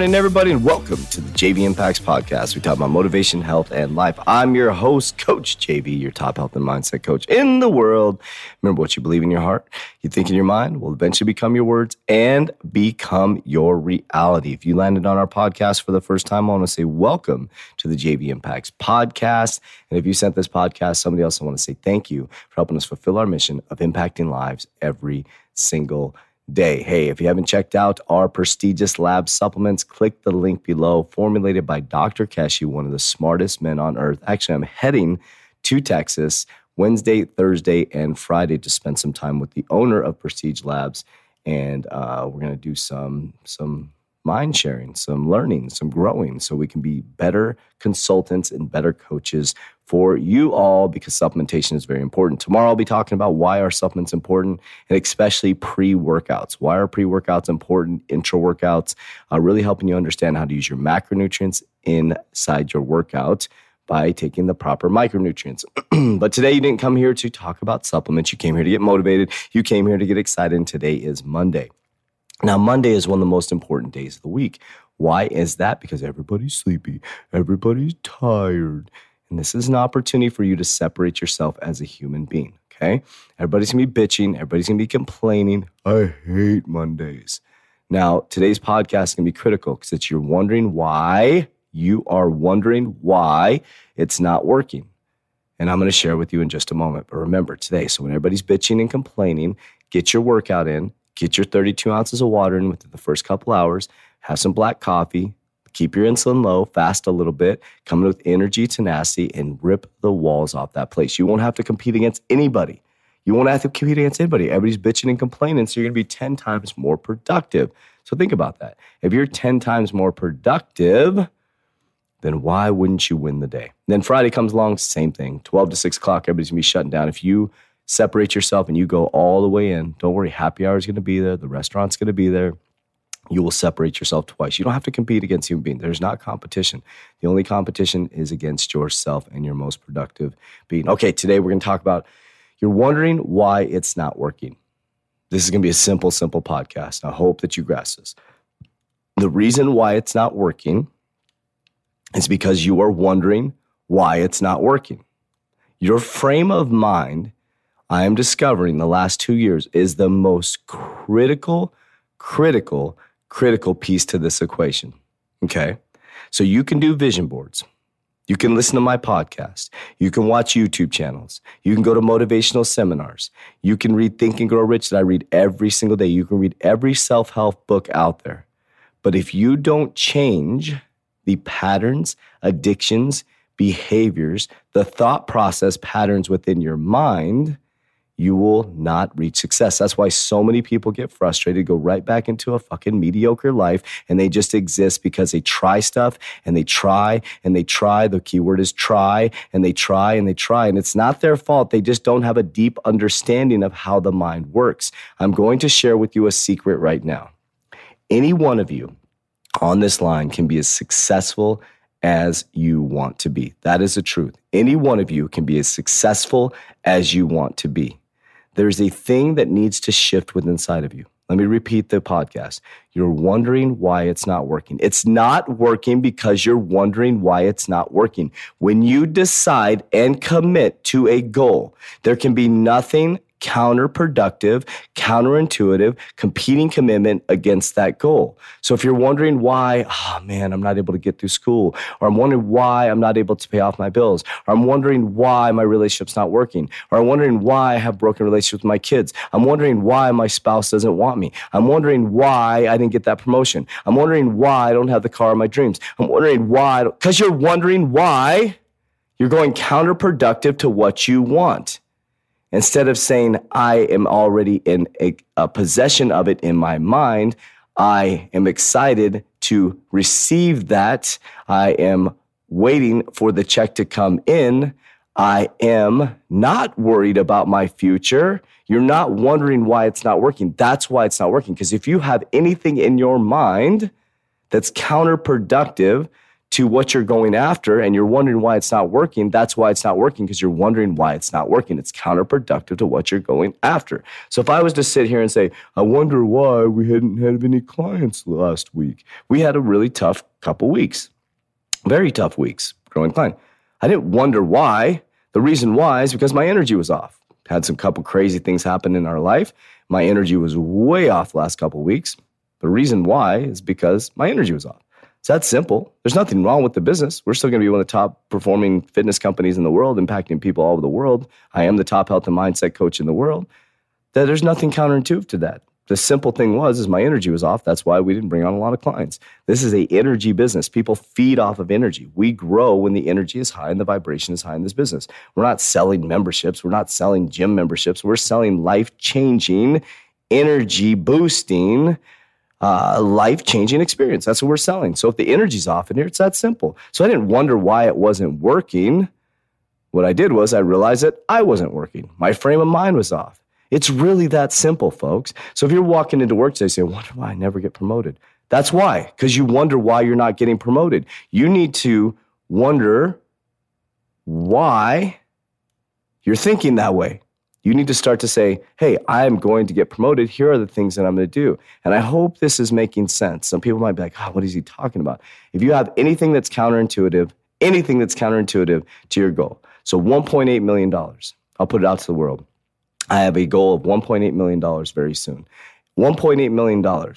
morning, everybody, and welcome to the JV Impacts Podcast. We talk about motivation, health, and life. I'm your host, Coach JV, your top health and mindset coach in the world. Remember what you believe in your heart, you think in your mind will eventually become your words and become your reality. If you landed on our podcast for the first time, I want to say welcome to the JV Impacts Podcast. And if you sent this podcast somebody else, I want to say thank you for helping us fulfill our mission of impacting lives every single day. Hey, if you haven't checked out our Prestige Labs supplements, click the link below. Formulated by Dr. Keshi, one of the smartest men on earth. Actually, I'm heading to Texas Wednesday, Thursday, and Friday to spend some time with the owner of Prestige Labs, and uh, we're going to do some some mind sharing, some learning, some growing, so we can be better consultants and better coaches for you all because supplementation is very important. Tomorrow I'll be talking about why are supplements important and especially pre-workouts. Why are pre-workouts important? Intra workouts, uh, really helping you understand how to use your macronutrients inside your workout by taking the proper micronutrients. but today you didn't come here to talk about supplements. You came here to get motivated. You came here to get excited. And today is Monday. Now, Monday is one of the most important days of the week. Why is that? Because everybody's sleepy, everybody's tired. And this is an opportunity for you to separate yourself as a human being. Okay. Everybody's gonna be bitching, everybody's gonna be complaining. I hate Mondays. Now, today's podcast is gonna be critical because it's you're wondering why, you are wondering why it's not working. And I'm gonna share with you in just a moment. But remember today, so when everybody's bitching and complaining, get your workout in, get your 32 ounces of water in within the first couple hours, have some black coffee, keep your insulin low, fast a little bit, come in with energy, tenacity, and rip the walls off that place. You won't have to compete against anybody. You won't have to compete against anybody. Everybody's bitching and complaining, so you're gonna be 10 times more productive. So think about that. If you're 10 times more productive, then why wouldn't you win the day? Then Friday comes along, same thing. 12 to 6 o'clock, everybody's gonna be shutting down. If you separate yourself and you go all the way in, don't worry, happy hour is gonna be there, the restaurant's gonna be there you will separate yourself twice. You don't have to compete against human beings. There's not competition. The only competition is against yourself and your most productive being. Okay, today we're going to talk about you're wondering why it's not working. This is going to be a simple, simple podcast. I hope that you grasp this. The reason why it's not working is because you are wondering why it's not working. Your frame of mind, I am discovering the last two years, is the most critical, critical critical piece to this equation. Okay. So you can do vision boards. You can listen to my podcast. You can watch YouTube channels. You can go to motivational seminars. You can read Think and Grow Rich that I read every single day. You can read every self help book out there. But if you don't change the patterns, addictions, behaviors, the thought process patterns within your mind, you will not reach success. That's why so many people get frustrated, go right back into a fucking mediocre life, and they just exist because they try stuff and they try and they try. The keyword is try and they try and they try. And it's not their fault. They just don't have a deep understanding of how the mind works. I'm going to share with you a secret right now. Any one of you on this line can be as successful as you want to be. That is the truth. Any one of you can be as successful as you want to be. There's a thing that needs to shift within inside of you. Let me repeat the podcast. You're wondering why it's not working. It's not working because you're wondering why it's not working. When you decide and commit to a goal, there can be nothing counterproductive, counterintuitive, competing commitment against that goal. So if you're wondering why, oh man, I'm not able to get through school, or I'm wondering why I'm not able to pay off my bills, or I'm wondering why my relationship's not working, or I'm wondering why I have broken relationships with my kids, I'm wondering why my spouse doesn't want me, I'm wondering why I didn't get that promotion, I'm wondering why I don't have the car of my dreams, I'm wondering why, because you're wondering why you're going counterproductive to what you want. Instead of saying, I am already in a, a, possession of it in my mind, I am excited to receive that. I am waiting for the check to come in. I am not worried about my future. You're not wondering why it's not working. That's why it's not working. Because if you have anything in your mind that's counterproductive to what you're going after and you're wondering why it's not working, that's why it's not working because you're wondering why it's not working. It's counterproductive to what you're going after. So if I was to sit here and say, I wonder why we hadn't had any clients last week, we had a really tough couple weeks, very tough weeks growing client. I didn't wonder why. The reason why is because my energy was off. Had some couple crazy things happen in our life. My energy was way off last couple weeks. The reason why is because my energy was off. It's that simple. There's nothing wrong with the business. We're still going to be one of the top performing fitness companies in the world, impacting people all over the world. I am the top health and mindset coach in the world. That there's nothing counterintuitive to that. The simple thing was is my energy was off. That's why we didn't bring on a lot of clients. This is a energy business. People feed off of energy. We grow when the energy is high and the vibration is high in this business. We're not selling memberships. We're not selling gym memberships. We're selling life-changing, energy boosting uh, life changing experience. That's what we're selling. So if the energy's off in here, it's that simple. So I didn't wonder why it wasn't working. What I did was I realized that I wasn't working. My frame of mind was off. It's really that simple, folks. So if you're walking into work today saying, wonder why I never get promoted. That's why, because you wonder why you're not getting promoted. You need to wonder why you're thinking that way. You need to start to say, hey, I'm going to get promoted. Here are the things that I'm going to do. And I hope this is making sense. Some people might be like, oh, what is he talking about? If you have anything that's counterintuitive, anything that's counterintuitive to your goal. So $1.8 million, I'll put it out to the world. I have a goal of $1.8 million very soon. $1.8 million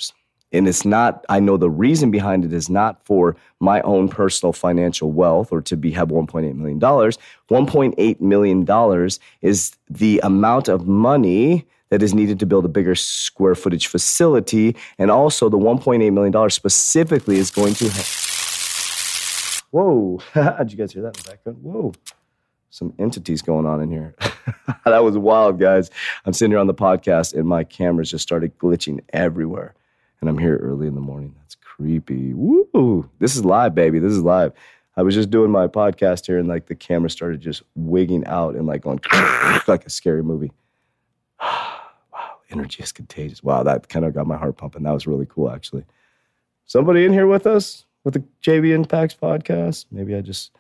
and it's not, I know the reason behind it is not for my own personal financial wealth or to be have $1.8 million. $1.8 million is the amount of money that is needed to build a bigger square footage facility. And also the $1.8 million specifically is going to have, whoa, did you guys hear that in the background? Whoa some entities going on in here. that was wild, guys. I'm sitting here on the podcast and my cameras just started glitching everywhere and I'm here early in the morning. That's creepy. Woo! This is live, baby. This is live. I was just doing my podcast here, and like the camera started just wigging out and like going like a scary movie. wow, energy is contagious. Wow, that kind of got my heart pumping. That was really cool, actually. Somebody in here with us with the JV Impacts podcast? Maybe I just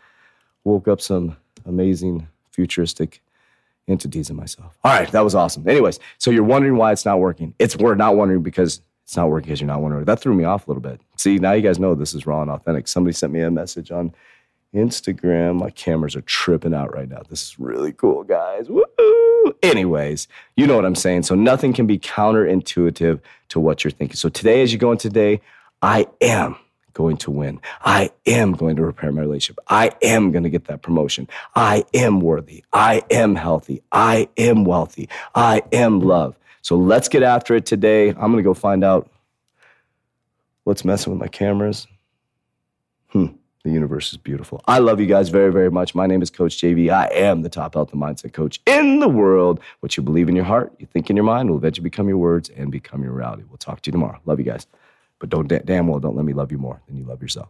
woke up some amazing futuristic entities in myself. All right, that was awesome. Anyways, so you're wondering why it's not working. It's we're not wondering because it's not working because you're not wondering. That threw me off a little bit. See, now you guys know this is raw and authentic. Somebody sent me a message on Instagram. My cameras are tripping out right now. This is really cool, guys. Woo! Anyways, you know what I'm saying. So nothing can be counterintuitive to what you're thinking. So today, as you go into today, I am going to win. I am going to repair my relationship. I am going to get that promotion. I am worthy. I am healthy. I am wealthy. I am loved. So let's get after it today. I'm going to go find out what's messing with my cameras. Hmm. The universe is beautiful. I love you guys very, very much. My name is Coach JV. I am the top health and mindset coach in the world. What you believe in your heart, you think in your mind will eventually become your words and become your reality. We'll talk to you tomorrow. Love you guys. But don't damn well don't let me love you more than you love yourself.